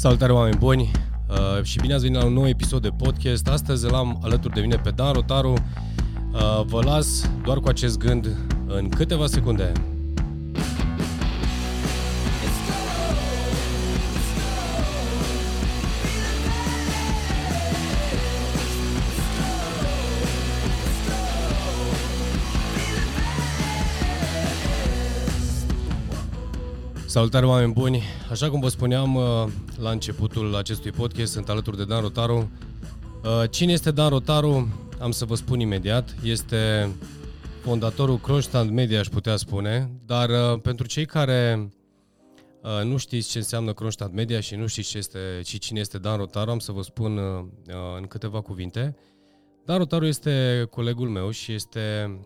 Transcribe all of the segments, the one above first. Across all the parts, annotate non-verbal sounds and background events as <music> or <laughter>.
Salutare oameni buni uh, și bine ați venit la un nou episod de podcast. Astăzi l-am alături de mine pe Dan Rotaru. Uh, vă las doar cu acest gând în câteva secunde. Salutare oameni buni! Așa cum vă spuneam uh, la începutul acestui podcast, sunt alături de Dan Rotaru. Uh, cine este Dan Rotaru? Am să vă spun imediat. Este fondatorul Kronstadt Media, aș putea spune, dar uh, pentru cei care nu știți ce înseamnă Kronstadt Media și nu știți ce este, și cine este Dan Rotaru, am să vă spun în câteva cuvinte. Dan Rotaru este colegul meu și este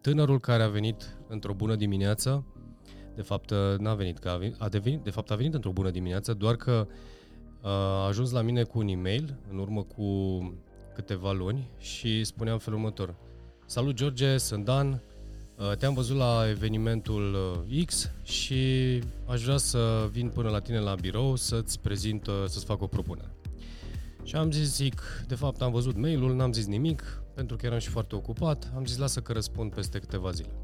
tânărul care a venit într-o bună dimineață de fapt, uh, n-a venit, că a, venit, a devenit, de fapt a venit într-o bună dimineață, doar că uh, a ajuns la mine cu un e-mail în urmă cu câteva luni și spuneam felul următor. Salut George, sunt Dan, uh, te-am văzut la evenimentul X și aș vrea să vin până la tine la birou să-ți prezint, să-ți fac o propunere. Și am zis, zic, de fapt am văzut mailul, n-am zis nimic, pentru că eram și foarte ocupat, am zis, lasă că răspund peste câteva zile.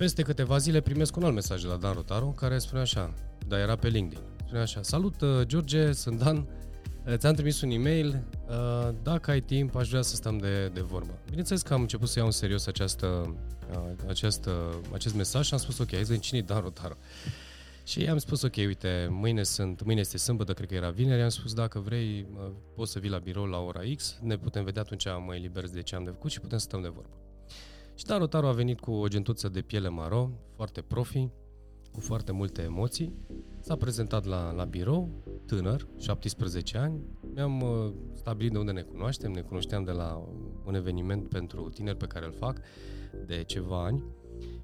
Peste câteva zile primesc un alt mesaj de la Dan Rotaru care spune așa, dar era pe LinkedIn. Spune așa, salut uh, George, sunt Dan, uh, ți-am trimis un e-mail, uh, dacă ai timp aș vrea să stăm de, de vorbă. Bineînțeles că am început să iau în serios această, această, acest mesaj și am spus ok, hai să cine Dan Rotaru. Și am spus, ok, uite, mâine, sunt, mâine este sâmbătă, cred că era vineri, am spus, dacă vrei, poți să vii la birou la ora X, ne putem vedea atunci, mă eliberez de ce am de făcut și putem să stăm de vorbă. Și Taro Taro a venit cu o gentuță de piele maro, foarte profi, cu foarte multe emoții. S-a prezentat la, la birou, tânăr, 17 ani. Mi-am uh, stabilit de unde ne cunoaștem, ne cunoșteam de la un eveniment pentru tineri pe care îl fac de ceva ani.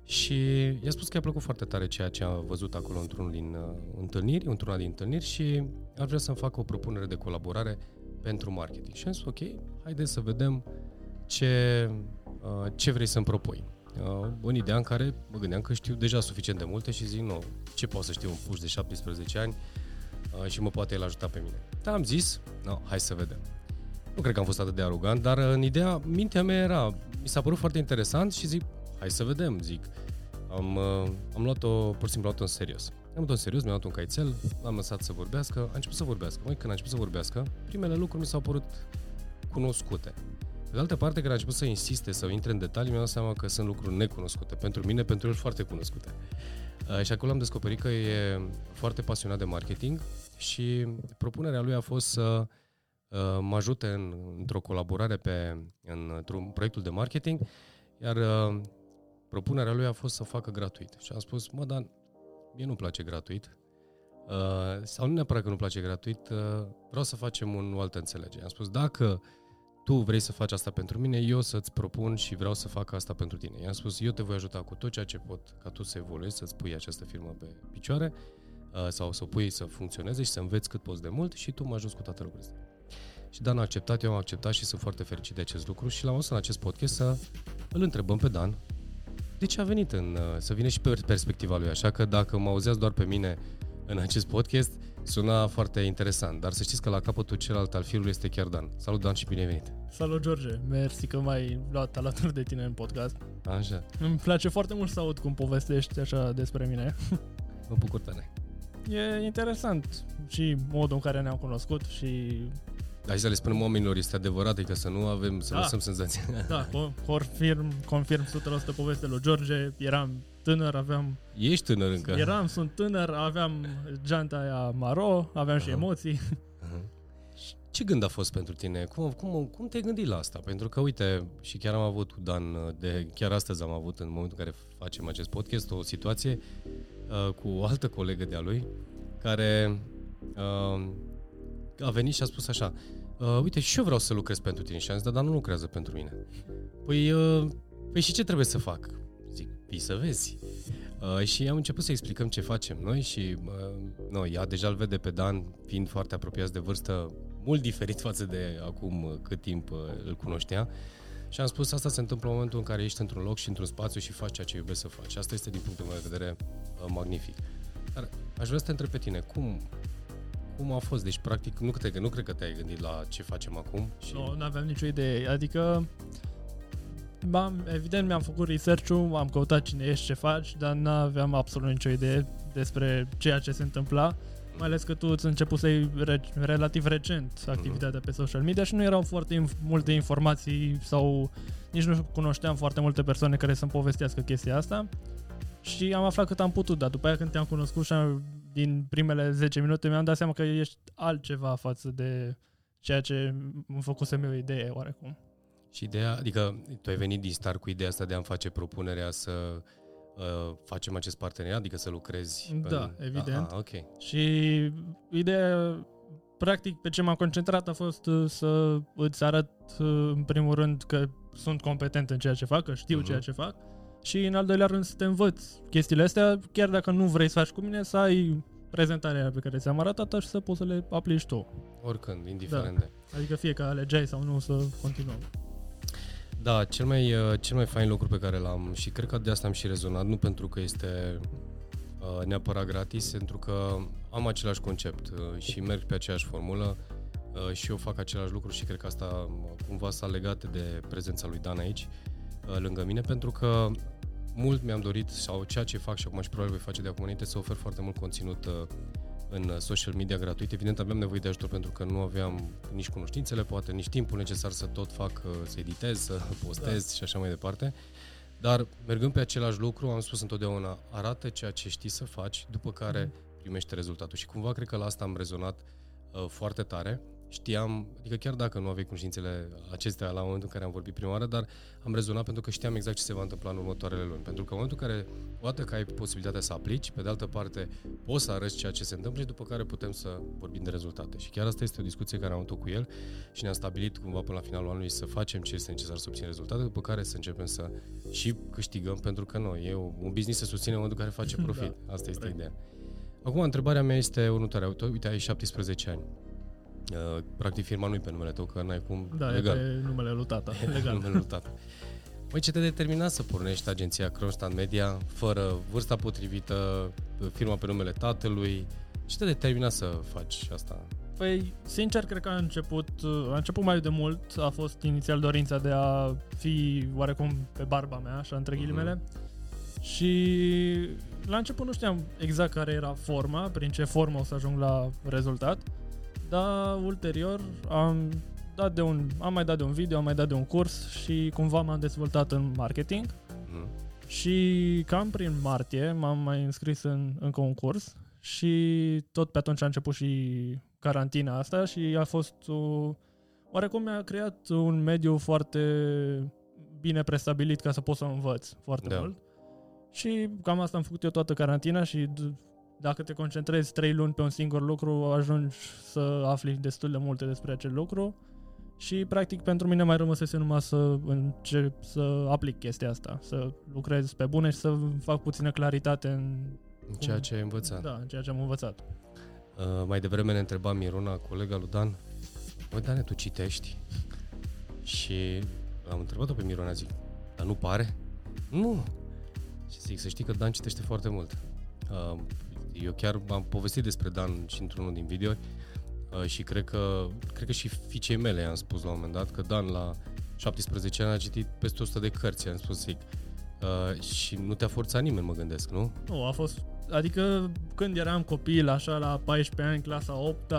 Și i-a spus că i-a plăcut foarte tare ceea ce a văzut acolo într-unul din uh, întâlniri, într-una din întâlniri și ar vrea să-mi facă o propunere de colaborare pentru marketing. Și am zis, ok, haideți să vedem ce, Uh, ce vrei să-mi propui. Uh, în ideea în care mă gândeam că știu deja suficient de multe și zic, nu, ce pot să știu un puș de 17 ani uh, și mă poate el ajuta pe mine. Dar am zis, no, hai să vedem. Nu cred că am fost atât de arogant, dar în ideea, mintea mea era, mi s-a părut foarte interesant și zic, hai să vedem, zic. Am, am luat-o, pur și simplu, luat-o în serios. Am luat-o în serios, mi-am luat un caițel, l-am lăsat să vorbească, a început să vorbească. Măi, când a început să vorbească, primele lucruri mi s-au părut cunoscute. Pe de altă parte, când a început să insiste, să intre în detalii, mi-am dat seama că sunt lucruri necunoscute. Pentru mine, pentru el, foarte cunoscute. Uh, și acolo am descoperit că e foarte pasionat de marketing și propunerea lui a fost să uh, mă ajute în, într-o colaborare pe, în, într-un proiectul de marketing, iar uh, propunerea lui a fost să facă gratuit. Și am spus, mă, dar mie nu-mi place gratuit, uh, sau nu neapărat că nu-mi place gratuit, uh, vreau să facem un, o altă înțelegere. Am spus, dacă tu vrei să faci asta pentru mine, eu să-ți propun și vreau să fac asta pentru tine. I-am spus, eu te voi ajuta cu tot ceea ce pot ca tu să evoluezi, să-ți pui această firmă pe picioare uh, sau să o pui să funcționeze și să înveți cât poți de mult și tu mă ajuți cu toate lucrurile astea. Și Dan a acceptat, eu am acceptat și sunt foarte fericit de acest lucru și l-am adus în acest podcast să îl întrebăm pe Dan de ce a venit în, uh, să vină și pe perspectiva lui. Așa că dacă mă auzeați doar pe mine în acest podcast, Suna foarte interesant, dar să știți că la capătul celălalt al firului este chiar Dan. Salut Dan și bine ai venit! Salut George, mersi că m-ai luat alături de tine în podcast. Așa. Îmi place foarte mult să aud cum povestești așa despre mine. Mă bucur tare. E interesant și modul în care ne-am cunoscut și Hai să le spunem oamenilor, este adevărat, adică să nu avem, să da. lăsăm senzația. Da, confirm, confirm 100% povestea lui George, eram tânăr, aveam... Ești tânăr încă. Eram, sunt tânăr, aveam geanta aia maro, aveam uh-huh. și emoții. Uh-huh. Ce gând a fost pentru tine? Cum, cum, cum te-ai gândit la asta? Pentru că, uite, și chiar am avut cu Dan, de, chiar astăzi am avut, în momentul în care facem acest podcast, o situație uh, cu o altă colegă de-a lui, care uh, a venit și a spus așa, uh, uite, și eu vreau să lucrez pentru tine. Și am zis, da, dar nu lucrează pentru mine. Păi, uh, păi și ce trebuie să fac? Vii să vezi. Uh, și am început să explicăm ce facem noi și uh, no, ea deja îl vede pe Dan, fiind foarte apropiat de vârstă, mult diferit față de acum uh, cât timp uh, îl cunoștea. Și am spus, asta se întâmplă în momentul în care ești într-un loc și într-un spațiu și faci ceea ce iubești să faci. Asta este, din punctul meu de vedere, uh, magnific. Dar aș vrea să te întreb pe tine, cum, cum a fost? Deci, practic, nu cred, că, nu cred că te-ai gândit la ce facem acum. Și... Nu, nu aveam nicio idee. Adică, am, evident, mi-am făcut research-ul, am căutat cine ești, ce faci, dar nu aveam absolut nicio idee despre ceea ce se întâmpla. Mai ales că tu îți început să re- relativ recent activitatea pe social media și nu erau foarte inf- multe informații sau nici nu cunoșteam foarte multe persoane care să-mi povestească chestia asta. Și am aflat cât am putut, dar după aia când te-am cunoscut și am, din primele 10 minute mi-am dat seama că ești altceva față de ceea ce îmi făcusem eu idee oarecum. Și ideea, adică tu ai venit din start cu ideea asta de a-mi face propunerea să uh, facem acest parteneriat, adică să lucrezi? Da, pe... evident. Ah, ok. Și ideea, practic, pe ce m-am concentrat a fost uh, să îți arăt, uh, în primul rând, că sunt competent în ceea ce fac, că știu uh-huh. ceea ce fac și, în al doilea rând, să te învăț chestiile astea, chiar dacă nu vrei să faci cu mine, să ai prezentarea pe care ți-am arătat și să poți să le aplici tu. Oricând, indiferent da. de. Adică fie că alegeai sau nu să continuăm. Da, cel mai, uh, cel mai fain lucru pe care l-am și cred că de asta am și rezonat, nu pentru că este uh, neapărat gratis, pentru că am același concept uh, și merg pe aceeași formulă uh, și eu fac același lucru și cred că asta uh, cumva s-a legat de prezența lui Dan aici, uh, lângă mine, pentru că mult mi-am dorit, sau ceea ce fac și acum și probabil voi face de acum înainte, să ofer foarte mult conținut uh, în social media gratuit. Evident, aveam nevoie de ajutor pentru că nu aveam nici cunoștințele, poate nici timpul necesar să tot fac, uh, să editez, să <laughs> postez da. și așa mai departe. Dar mergând pe același lucru, am spus întotdeauna, arată ceea ce știi să faci, după care mm. primește rezultatul. Și cumva cred că la asta am rezonat uh, foarte tare știam, adică chiar dacă nu aveai cunoștințele acestea la momentul în care am vorbit prima oară, dar am rezonat pentru că știam exact ce se va întâmpla în următoarele luni. Pentru că în momentul în care, o dată că ai posibilitatea să aplici, pe de altă parte poți să arăți ceea ce se întâmplă și după care putem să vorbim de rezultate. Și chiar asta este o discuție care am avut cu el și ne-am stabilit cumva până la finalul anului să facem ce este necesar să obținem rezultate, după care să începem să și câștigăm, pentru că noi, e un business se susține în momentul în care face <laughs> da, profit. Da, asta este ideea. Acum, întrebarea mea este următoarea. Uite, ai 17 ani Uh, practic firma nu-i pe numele tău, că n-ai cum da, legal. Da, e pe numele lui tata, <laughs> legal. numele lui tata. Păi ce te determina să pornești agenția Kronstadt Media fără vârsta potrivită, firma pe numele tatălui? Ce te determina să faci asta? Păi, sincer, cred că a început, a început mai de mult. A fost inițial dorința de a fi oarecum pe barba mea, așa, între mhm. ghilimele. Mm-hmm. Și la început nu știam exact care era forma, prin ce formă o să ajung la rezultat. Dar ulterior am dat de un, am mai dat de un video, am mai dat de un curs și cumva m-am dezvoltat în marketing. Mm. Și cam prin martie m-am mai înscris în încă un curs și tot pe atunci a început și carantina asta și a fost o, oarecum mi-a creat un mediu foarte bine prestabilit ca să pot să învăț foarte da. mult. Și cam asta am făcut eu toată carantina și dacă te concentrezi 3 luni pe un singur lucru, ajungi să afli destul de multe despre acel lucru și practic pentru mine mai rămăsese numai să încep să aplic chestia asta, să lucrez pe bune și să fac puțină claritate în... În ceea ce ai învățat. Da, în ceea ce am învățat. Uh, mai devreme ne întreba Miruna, colega lui Dan, Băi, Dane, tu citești? Și am întrebat-o pe Miruna, zic, dar nu pare? Nu! Și zic, să știi că Dan citește foarte mult. Uh, eu chiar am povestit despre Dan și într-unul din video uh, și cred că, cred că și fiicei mele am spus la un moment dat că Dan la 17 ani a citit peste 100 de cărți, am spus zic. Uh, și nu te-a forțat nimeni, mă gândesc, nu? Nu, a fost... Adică când eram copil, așa, la 14 ani, clasa 8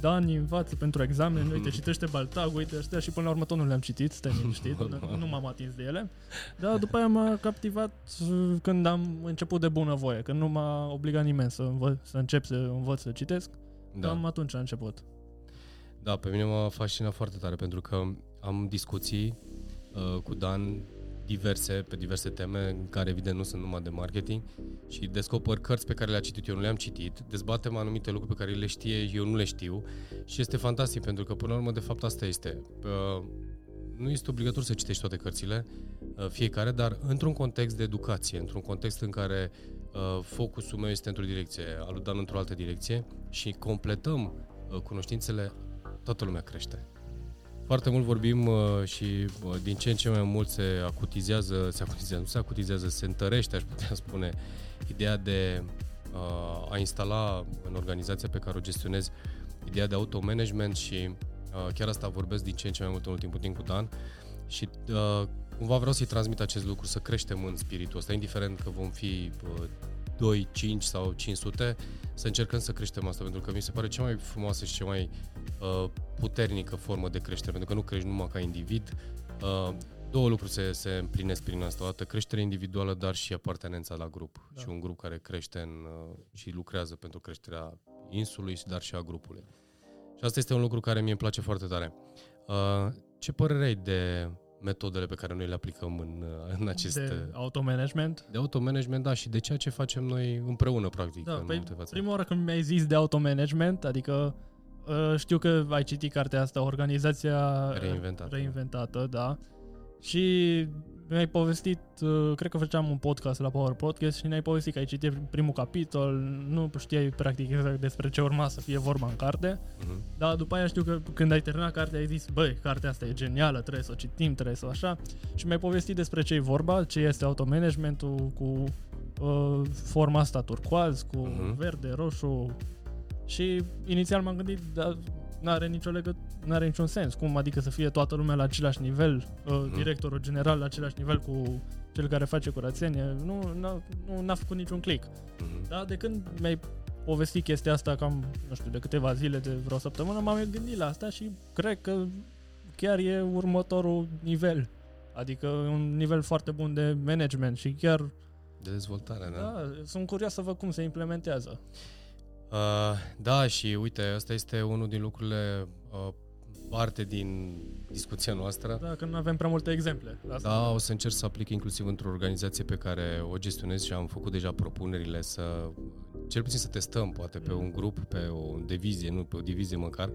Dani învață pentru examen, <laughs> uite, citește Baltag, uite, ăștia și până la urmă tot nu le-am citit, stai liniștit, nu, nu m-am atins de ele. Dar după aia m-a captivat uh, când am început de bună voie, când nu m-a obligat nimeni să, învă- să încep să învăț să citesc, da. cam atunci a început. Da, pe mine m-a fascinat foarte tare pentru că am discuții uh, cu Dan diverse, pe diverse teme, care evident nu sunt numai de marketing și descoper cărți pe care le-a citit eu, nu le-am citit, dezbatem anumite lucruri pe care le știe, eu nu le știu și este fantastic pentru că până la urmă de fapt asta este. Uh, nu este obligatoriu să citești toate cărțile, uh, fiecare, dar într-un context de educație, într-un context în care uh, focusul meu este într-o direcție, al Dan într-o altă direcție și completăm cunoștințele, toată lumea crește. Foarte mult vorbim uh, și uh, din ce în ce mai mult se acutizează, se acutizează, nu se acutizează, se întărește, aș putea <laughs> spune, ideea de uh, a instala în organizația pe care o gestionez ideea de automanagement și uh, chiar asta vorbesc din ce în ce mai mult în ultimul timp cu Dan. Și uh, cumva vreau să-i transmit acest lucru, să creștem în spiritul ăsta, indiferent că vom fi uh, 2, 5 sau 500, să încercăm să creștem asta, pentru că mi se pare cea mai frumoasă și cea mai uh, puternică formă de creștere, pentru că nu crești numai ca individ. Uh, două lucruri se, se împlinesc prin asta. O dată creștere individuală, dar și apartenența la grup. Da. Și un grup care crește în, uh, și lucrează pentru creșterea insului, dar și a grupului. Și asta este un lucru care mie îmi place foarte tare. Uh, ce părere ai de metodele pe care noi le aplicăm în, uh, în acest... De automanagement? De automanagement, da, și de ceea ce facem noi împreună, practic, Da, în păi, multe fațe. prima oară când mi-ai zis de automanagement, adică uh, știu că ai citit cartea asta, Organizația Reinventată. Reinventată, da. Și mi-ai povestit, uh, cred că făceam un podcast la Power Podcast și ne-ai povestit că ai citit primul capitol, nu știai practic exact despre ce urma să fie vorba în carte, Mhm. dar după aia știu că când ai terminat cartea ai zis, băi, cartea asta e genială, trebuie să o citim, trebuie să o așa. Și mi-ai povestit despre ce e vorba, ce este automanagementul cu uh, forma asta turcoaz, cu Mhm. verde, roșu. Și inițial m-am gândit, dar n-are nicio legătură, n-are niciun sens. Cum adică să fie toată lumea la același nivel, uh, Mhm. directorul general la același nivel cu cel care face curățenie? Nu, n-a, nu, n-a făcut niciun click. Mhm. Da, de când mi-ai povestit chestia asta cam, nu știu, de câteva zile, de vreo săptămână, m-am gândit la asta și cred că chiar e următorul nivel. Adică un nivel foarte bun de management și chiar, De dezvoltare, da. da, sunt curios să văd cum se implementează. Uh, da, și uite, asta este unul din lucrurile uh, parte din discuția noastră. Da, că nu avem prea multe exemple. Asta. Da, o să încerc să aplic inclusiv într-o organizație pe care o gestionez și am făcut deja propunerile să, cel puțin să testăm, poate pe un grup, pe o divizie, nu pe o divizie măcar,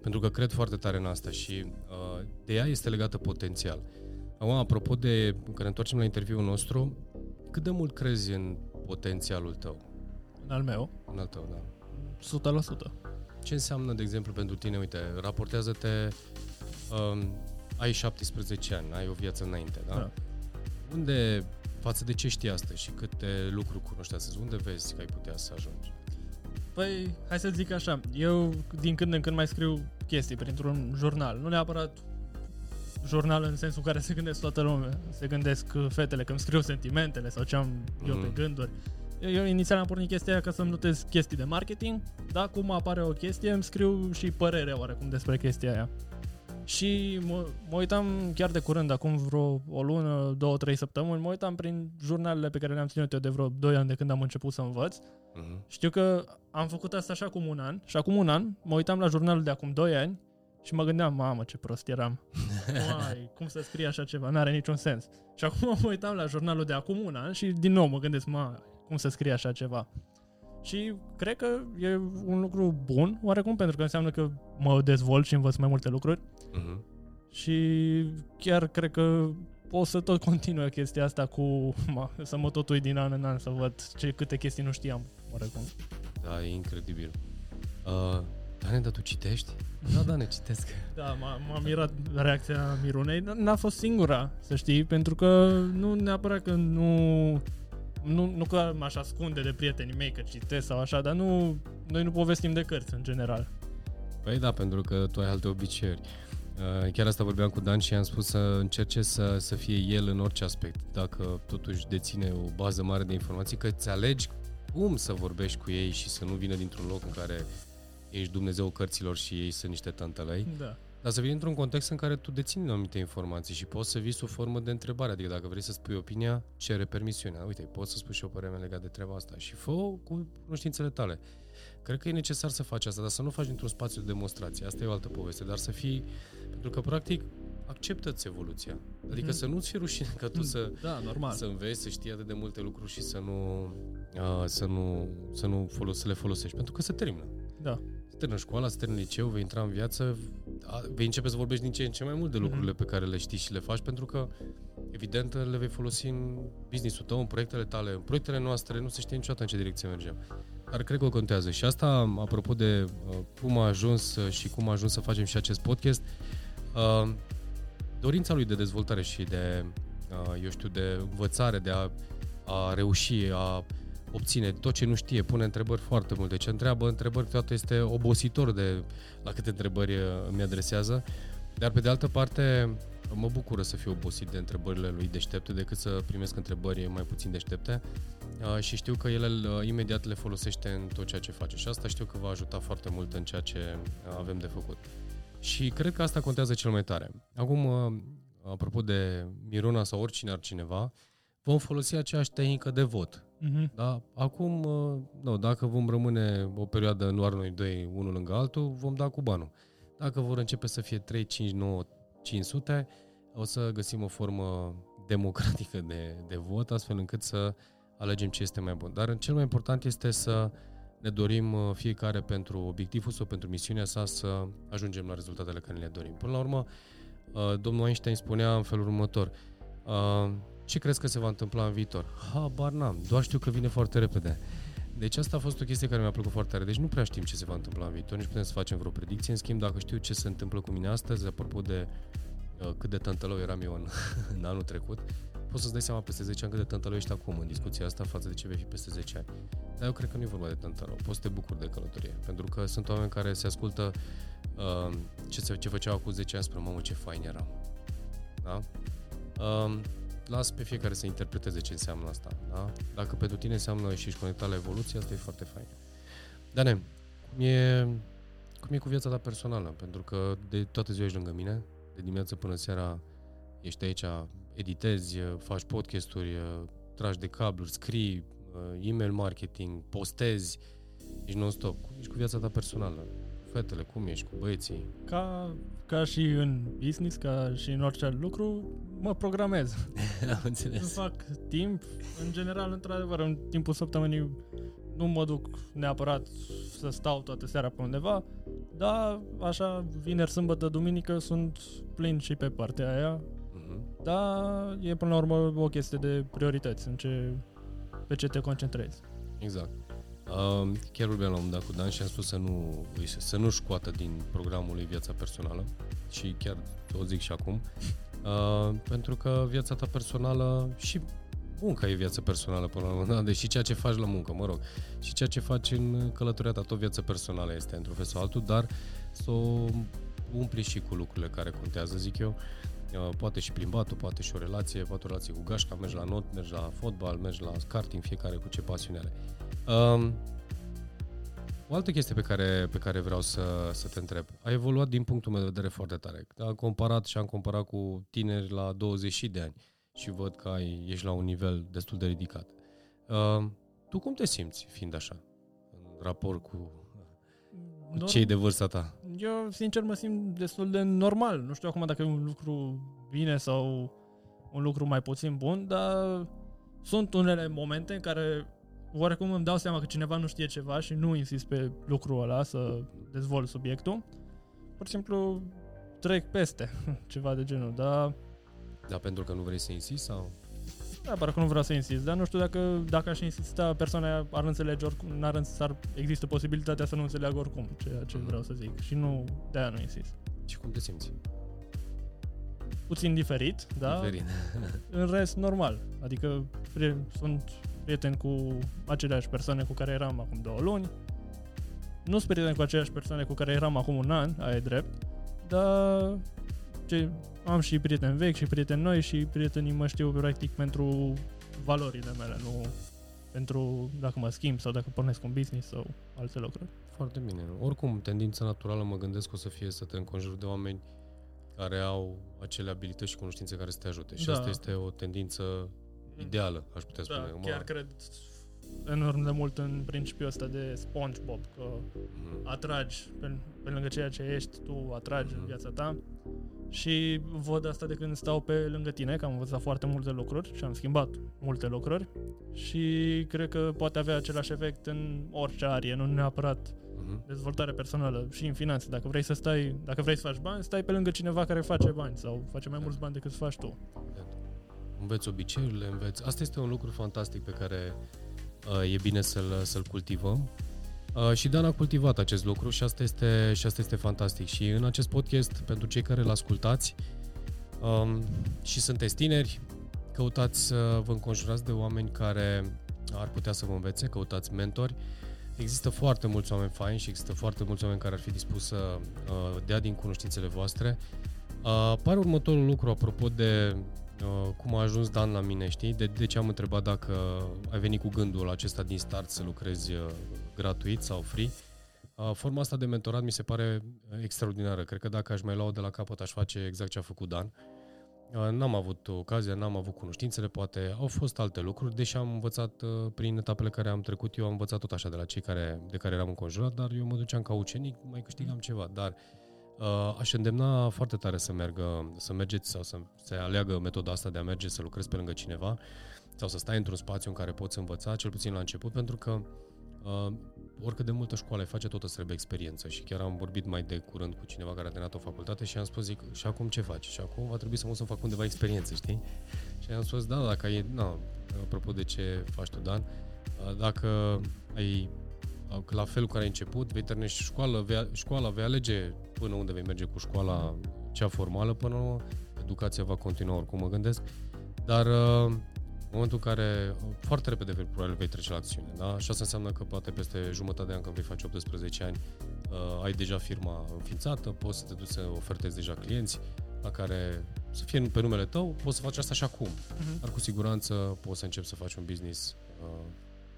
pentru că cred foarte tare în asta și uh, de ea este legată potențial. Acum, apropo de, că ne întoarcem la interviul nostru, cât de mult crezi în potențialul tău? În al meu, În al tău, da. 100%. Ce înseamnă, de exemplu, pentru tine? Uite, raportează-te, um, ai 17 ani, ai o viață înainte, da? Da. Unde, față de ce știi astăzi și câte lucruri cunoști astăzi, unde vezi că ai putea să ajungi? Păi, hai să zic așa, eu din când în când mai scriu chestii printr-un jurnal. Nu neapărat jurnal în sensul în care se gândesc toată lumea. Se gândesc uh, fetele când scriu sentimentele sau ce am eu pe Mhm. gânduri. Eu, eu inițial am pornit chestia aia ca să-mi notez chestii de marketing, dar cum apare o chestie, îmi scriu și părere oarecum despre chestia aia. Și mă, mă uitam chiar de curând, acum vreo o lună, două, trei săptămâni, mă uitam prin jurnalele pe care le-am ținut eu de vreo 2 ani de când am început să învăț Mhm. știu că am făcut asta și acum un an și acum un an mă uitam la jurnalul de acum 2 ani și mă gândeam, mamă ce prost eram. <laughs> Mai, cum să scrie așa ceva? N-are niciun sens. Și acum mă uitam la jurnalul de acum un an și din nou mă gândesc, mă, cum să scrie așa ceva? Și cred că e un lucru bun, oarecum, pentru că înseamnă că mă dezvolt și învăț mai multe lucruri Mhm. și chiar cred că o să tot continui chestia asta cu ma, să mă tot uit din an în an să văd ce, câte chestii nu știam, oarecum. Da, e incredibil. Uh, Dane, dar tu citești? <laughs> Da, da, ne citesc. Da, m-a, m-a mirat reacția Mirunei. N- N-a fost singura, să știi, pentru că nu neapărat că nu... Nu, nu că m-aș ascunde de prietenii mei că citesc sau așa, dar nu, noi nu povestim de cărți în general. Păi da, pentru că tu ai alte obiceiuri. Uh, Chiar asta vorbeam cu Dan și i-am spus să încerce să, să fie el în orice aspect. Dacă totuși deține o bază mare de informații, că îți alegi cum să vorbești cu ei și să nu vină dintr-un loc în care ești Dumnezeu cărților și ei sunt niște tantălăi, Da. Dar să vii într-un context în care tu dețini anumite informații și poți să vii sub formă de întrebare. Adică dacă vrei să spui opinia, cere permisiunea. Uite, poți să spui și o părere mea legată de treaba asta și fă cu cunoștințele tale. Cred că e necesar să faci asta, dar să nu faci într-un spațiu de demonstrație. Asta e o altă poveste, dar să fii... Pentru că, practic, acceptă-ți evoluția. Adică Mhm. să nu-ți fie rușine ca tu să, Da, normal. să înveți, să știi atât de multe lucruri și să nu, uh, să nu, să nu folos, să le folosești. Pentru că se termină. Da. Se termină școala, se termină liceu, vei intra în viață, a- vei începe să vorbești din ce în ce mai mult de lucrurile pe care le știi și le faci, pentru că, evident, le vei folosi în business-ul tău, în proiectele tale, în proiectele noastre, nu se știe niciodată în ce direcție mergem. Dar cred că contează. Și asta, apropo de uh, cum a ajuns uh, și cum a ajuns să facem și acest podcast, uh, dorința lui de dezvoltare și de, uh, eu știu, de învățare, de a, a reuși, a obține tot ce nu știe, pune întrebări foarte multe. Ce întreabă întrebări, toate este obositor de la câte întrebări uh, mi adresează. Dar pe de altă parte, mă bucură să fiu obosit de întrebările lui deștepte decât să primesc întrebări mai puțin deștepte uh, și știu că el uh, imediat le folosește în tot ceea ce face și asta știu că va ajuta foarte mult în ceea ce avem de făcut. Și cred că asta contează cel mai tare. Acum, apropo de Miruna sau oricine ar cineva, vom folosi aceeași tehnică de vot. Uh-huh. Da? Acum, nu, dacă vom rămâne o perioadă doar noi doi, unul lângă altul, vom da cu banul. Dacă vor începe să fie 3, 5, 9, 500, o să găsim o formă democratică de, de vot, astfel încât să alegem ce este mai bun. Dar cel mai important este să ne dorim uh, fiecare pentru obiectivul sau pentru misiunea sa să ajungem la rezultatele care le dorim. Până la urmă, uh, domnul Einstein spunea în felul următor, uh, ce crezi că se va întâmpla în viitor? Habar n-am, doar știu că vine foarte repede. Deci asta a fost o chestie care mi-a plăcut foarte tare. Deci nu prea știm ce se va întâmpla în viitor, nici putem să facem vreo predicție. În schimb, dacă știu ce se întâmplă cu mine astăzi, apropo de uh, cât de tântălău eram eu în, <laughs> în anul trecut, poți să-ți dai seama peste 10 ani cât de tântălău ești acum în discuția asta față de ce vei fi peste 10 ani. Dar eu cred că nu e vorba de tântălău, poți să te bucuri de călătorie. Pentru că sunt oameni care se ascultă uh, ce, se, ce făceau cu 10 ani spre mamă ce fain eram. Da? Uh, las pe fiecare să interpreteze ce înseamnă asta. Da? Dacă pentru tine înseamnă și ești conectat la evoluție, asta e foarte fain. Dane, cum e, cum e cu viața ta personală? Pentru că de toată ziua ești lângă mine, de dimineață până seara ești aici, editezi, faci podcasturi, tragi de cabluri, scrii, email marketing, postezi, ești non-stop. Cum ești cu viața ta personală? Fetele, cum ești cu băieții? Ca, ca și în business, ca și în orice alt lucru, mă programez. <laughs> Am înțeles. Îmi fac timp. În general, într-adevăr, în timpul săptămânii nu mă duc neapărat să stau toată seara pe undeva, dar așa, vineri, sâmbătă, duminică sunt plin și pe partea aia. Uh-huh. Dar e până la urmă o chestie de priorități, în ce, pe ce te concentrezi. Exact. Uh, chiar vorbeam la un dat cu Dan și am spus să nu, să nu scoată din programul lui viața personală și chiar o zic și acum, uh, pentru că viața ta personală și munca e viața personală până la urmă, da? deși ceea ce faci la muncă, mă rog, și ceea ce faci în călătoria ta, tot viața personală este într-un fel sau altul, dar să o umpli și cu lucrurile care contează, zic eu. Uh, poate și plimbatul, poate și o relație, poate o relație cu gașca, mergi la not, mergi la fotbal, mergi la karting, fiecare cu ce pasiune are. Um, o altă chestie pe care, pe care vreau să, să te întreb. A evoluat din punctul meu de vedere foarte tare. Am comparat și am comparat cu tineri la 20 de ani și văd că ai, ești la un nivel destul de ridicat. Uh, tu cum te simți fiind așa, în raport cu, cu cei de vârsta ta? Eu, sincer, mă simt destul de normal. Nu știu acum dacă e un lucru bine sau un lucru mai puțin bun, dar sunt unele momente în care oarecum îmi dau seama că cineva nu știe ceva și nu insist pe lucrul ăla să dezvolt subiectul. Pur și simplu trec peste <laughs> ceva de genul, dar... Da, pentru că nu vrei să insisti sau? Da, parcă că nu vreau să insist, dar nu știu dacă, dacă aș insista, persoana ar înțelege oricum, n-ar, ar, există posibilitatea să nu înțeleagă oricum ceea ce mm. vreau să zic și nu, de-aia nu insist. Și cum te simți? Puțin diferit, da? Diferit. <laughs> în rest, normal. Adică sunt prieten cu aceleași persoane cu care eram acum două luni. Nu sunt prieten cu aceleași persoane cu care eram acum un an, aia e drept, dar ce, am și prieteni vechi și prieteni noi și prietenii mă știu practic pentru valorile mele, nu pentru dacă mă schimb sau dacă pornesc un business sau alte lucruri. Foarte bine. Oricum, tendința naturală mă gândesc că o să fie să te înconjuri de oameni care au acele abilități și cunoștințe care să te ajute. Și da. asta este o tendință ideală, aș putea da, spune. chiar cred enorm de mult în principiul ăsta de SpongeBob, că mm. atragi, pe, pe lângă ceea ce ești, tu atragi mm. în viața ta și văd asta de când stau pe lângă tine, că am învățat foarte multe lucruri și am schimbat multe lucruri și cred că poate avea același efect în orice arie, nu neapărat mm-hmm. dezvoltare personală și în finanțe. Dacă vrei să stai, dacă vrei să faci bani, stai pe lângă cineva care face bani sau face mai mulți bani decât să faci tu înveți obiceiurile, înveți... Asta este un lucru fantastic pe care uh, e bine să-l, să-l cultivăm. Uh, și Dan a cultivat acest lucru și asta, este, și asta este fantastic. Și în acest podcast, pentru cei care îl ascultați um, și sunteți tineri, căutați să vă înconjurați de oameni care ar putea să vă învețe, căutați mentori. Există foarte mulți oameni faini și există foarte mulți oameni care ar fi dispus să uh, dea din cunoștințele voastre. Uh, pare următorul lucru, apropo de uh, cum a ajuns Dan la mine, știi? De, de ce am întrebat dacă ai venit cu gândul acesta din start să lucrezi uh, gratuit sau free. Uh, forma asta de mentorat mi se pare extraordinară. Cred că dacă aș mai lua de la capăt, aș face exact ce a făcut Dan. Uh, n-am avut ocazia, n-am avut cunoștințele, poate au fost alte lucruri, deși am învățat uh, prin etapele care am trecut, eu am învățat tot așa de la cei care, de care eram înconjurat, dar eu mă duceam ca ucenic, mai câștigam mm. ceva, dar uh, aș îndemna foarte tare să meargă, să mergeți sau să, să aleagă metoda asta de a merge să lucrezi pe lângă cineva sau să stai într-un spațiu în care poți învăța, cel puțin la început, pentru că uh, oricât de multă școală ai face, tot îți trebuie experiență. Și chiar am vorbit mai de curând cu cineva care a terminat o facultate și am spus, zic, și acum ce faci? Și acum va trebui să mă să fac undeva experiență, știi? Și am spus, da, dacă ai, na, apropo de ce faci tu, Dan, dacă ai la felul care ai început, vei termina școală, vei, școala, vei alege până unde vei merge cu școala cea formală, până educația va continua oricum, mă gândesc. Dar în momentul în care foarte repede probabil vei trece la acțiune. Da? Și asta înseamnă că poate peste jumătate de an când vei face 18 ani uh, ai deja firma înființată, poți să te duci să ofertezi deja clienți la care să fie pe numele tău, poți să faci asta și acum. Uh-huh. Dar cu siguranță poți să începi să faci un business uh,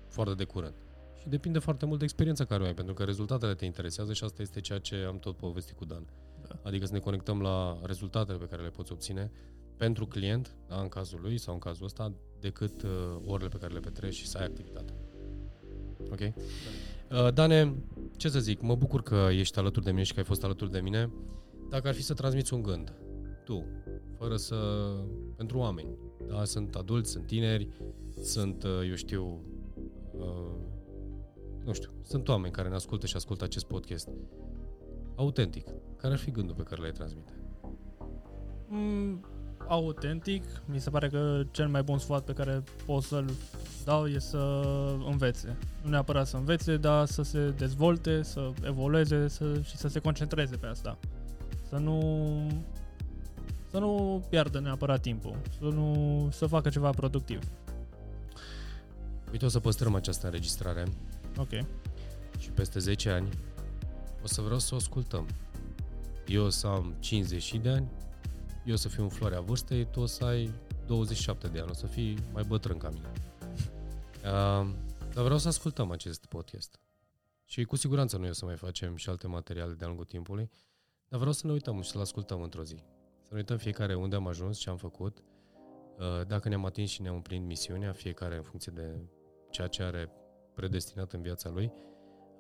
foarte de curând. Și depinde foarte mult de experiența care o ai, pentru că rezultatele te interesează și asta este ceea ce am tot povestit cu Dan. Da. Adică să ne conectăm la rezultatele pe care le poți obține pentru client, da, în cazul lui sau în cazul ăsta, decât uh, orele pe care le petreci și să ai activitate. Ok? Da. Uh, Dane, ce să zic, mă bucur că ești alături de mine și că ai fost alături de mine. Dacă ar fi să transmiți un gând, tu, fără să... pentru oameni, da, sunt adulți, sunt tineri, sunt, uh, eu știu, uh, nu știu, sunt oameni care ne ascultă și ascultă acest podcast. Autentic, care ar fi gândul pe care l-ai transmite? Mm, autentic, mi se pare că cel mai bun sfat pe care pot să-l dau e să învețe. Nu neapărat să învețe, dar să se dezvolte, să evolueze să, și să se concentreze pe asta. Să nu să nu piardă neapărat timpul, să nu să facă ceva productiv. Uite, o să păstrăm această înregistrare. Ok. Și peste 10 ani o să vreau să o ascultăm. Eu o să am 50 de ani, eu o să fiu în floarea vârstei, tu o să ai 27 de ani, o să fii mai bătrân ca mine. <laughs> Uh, dar vreau să ascultăm acest podcast. Și cu siguranță noi o să mai facem și alte materiale de-a lungul timpului, dar vreau să ne uităm și să-l ascultăm într-o zi. Să ne uităm fiecare unde am ajuns, ce am făcut, uh, dacă ne-am atins și ne-am împlinit misiunea, fiecare în funcție de ceea ce are predestinat în viața lui.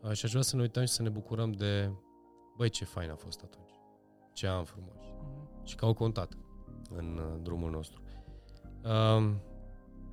Uh, și aș vrea să ne uităm și să ne bucurăm de, băi, ce fain a fost atunci. Ce am frumos și că au contat în drumul nostru.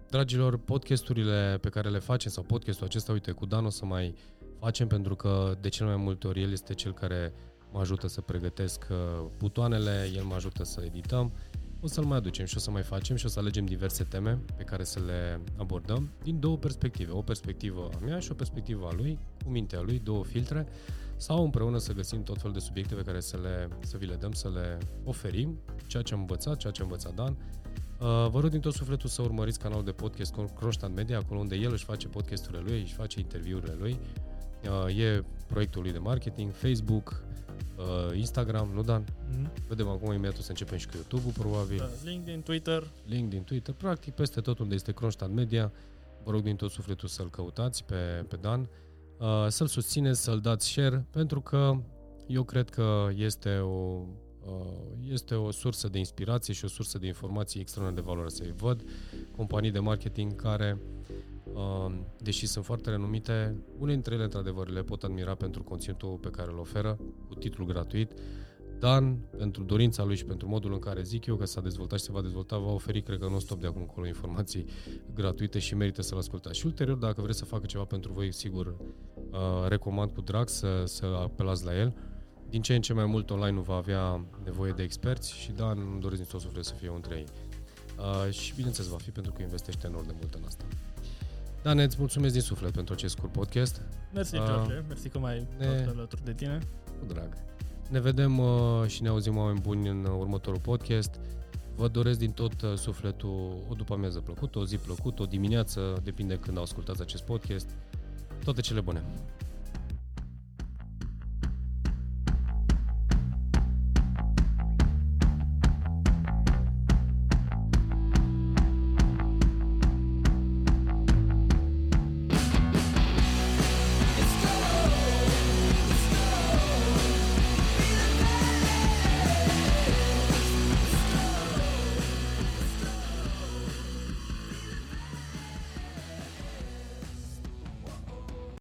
Dragilor, podcasturile pe care le facem, sau podcastul acesta, uite, cu Dan o să mai facem pentru că de cel mai multe ori el este cel care mă ajută să pregătesc uh, butoanele, el mă ajută să edităm. O să-l mai aducem și o să mai facem și o să alegem diverse teme pe care să le abordăm din două perspective. O perspectivă a mea și o perspectivă a lui, cu mintea lui, două filtre sau împreună să găsim tot felul de subiecte pe care să, le, să vi le dăm, să le oferim, ceea ce am învățat, ceea ce a învățat Dan. Uh, vă rog din tot sufletul să urmăriți canalul de podcast Kronstadt Media, acolo unde el își face podcasturile lui, își face interviurile lui. Uh, e proiectul lui de marketing, Facebook, uh, Instagram, nu Dan? Mm-hmm. Vedem acum imediat să începem și cu YouTube-ul, probabil. Da, LinkedIn, Twitter. LinkedIn, Twitter, practic peste tot unde este Kronstadt Media. Vă rog din tot sufletul să-l căutați pe, pe Dan. Uh, să-l susțineți, să-l dați share, pentru că eu cred că este o, uh, este o sursă de inspirație și o sursă de informații extraordinar de valoroase. Văd companii de marketing care, uh, deși sunt foarte renumite, unele dintre ele, într-adevăr, le pot admira pentru conținutul pe care îl oferă, cu titlu gratuit, Dan, pentru dorința lui și pentru modul în care zic eu că s-a dezvoltat și se va dezvolta, va oferi, cred că nu stop de acum încolo, informații gratuite și merită să-l ascultați. Și ulterior, dacă vreți să facă ceva pentru voi, sigur, uh, recomand cu drag să, să apelați la el. Din ce în ce mai mult online nu va avea nevoie de experți și Dan îmi doresc din tot suflet să fie între ei. Uh, și bineînțeles va fi pentru că investește enorm de mult în asta. Dan, îți mulțumesc din suflet pentru acest scurt podcast. Mersi, uh, George. Mersi că mai ne... alături de tine. Cu drag. Ne vedem uh, și ne auzim oameni buni în următorul podcast. Vă doresc din tot uh, sufletul o după amiază plăcută, o zi plăcută, o dimineață, depinde când ascultați acest podcast. Toate cele bune!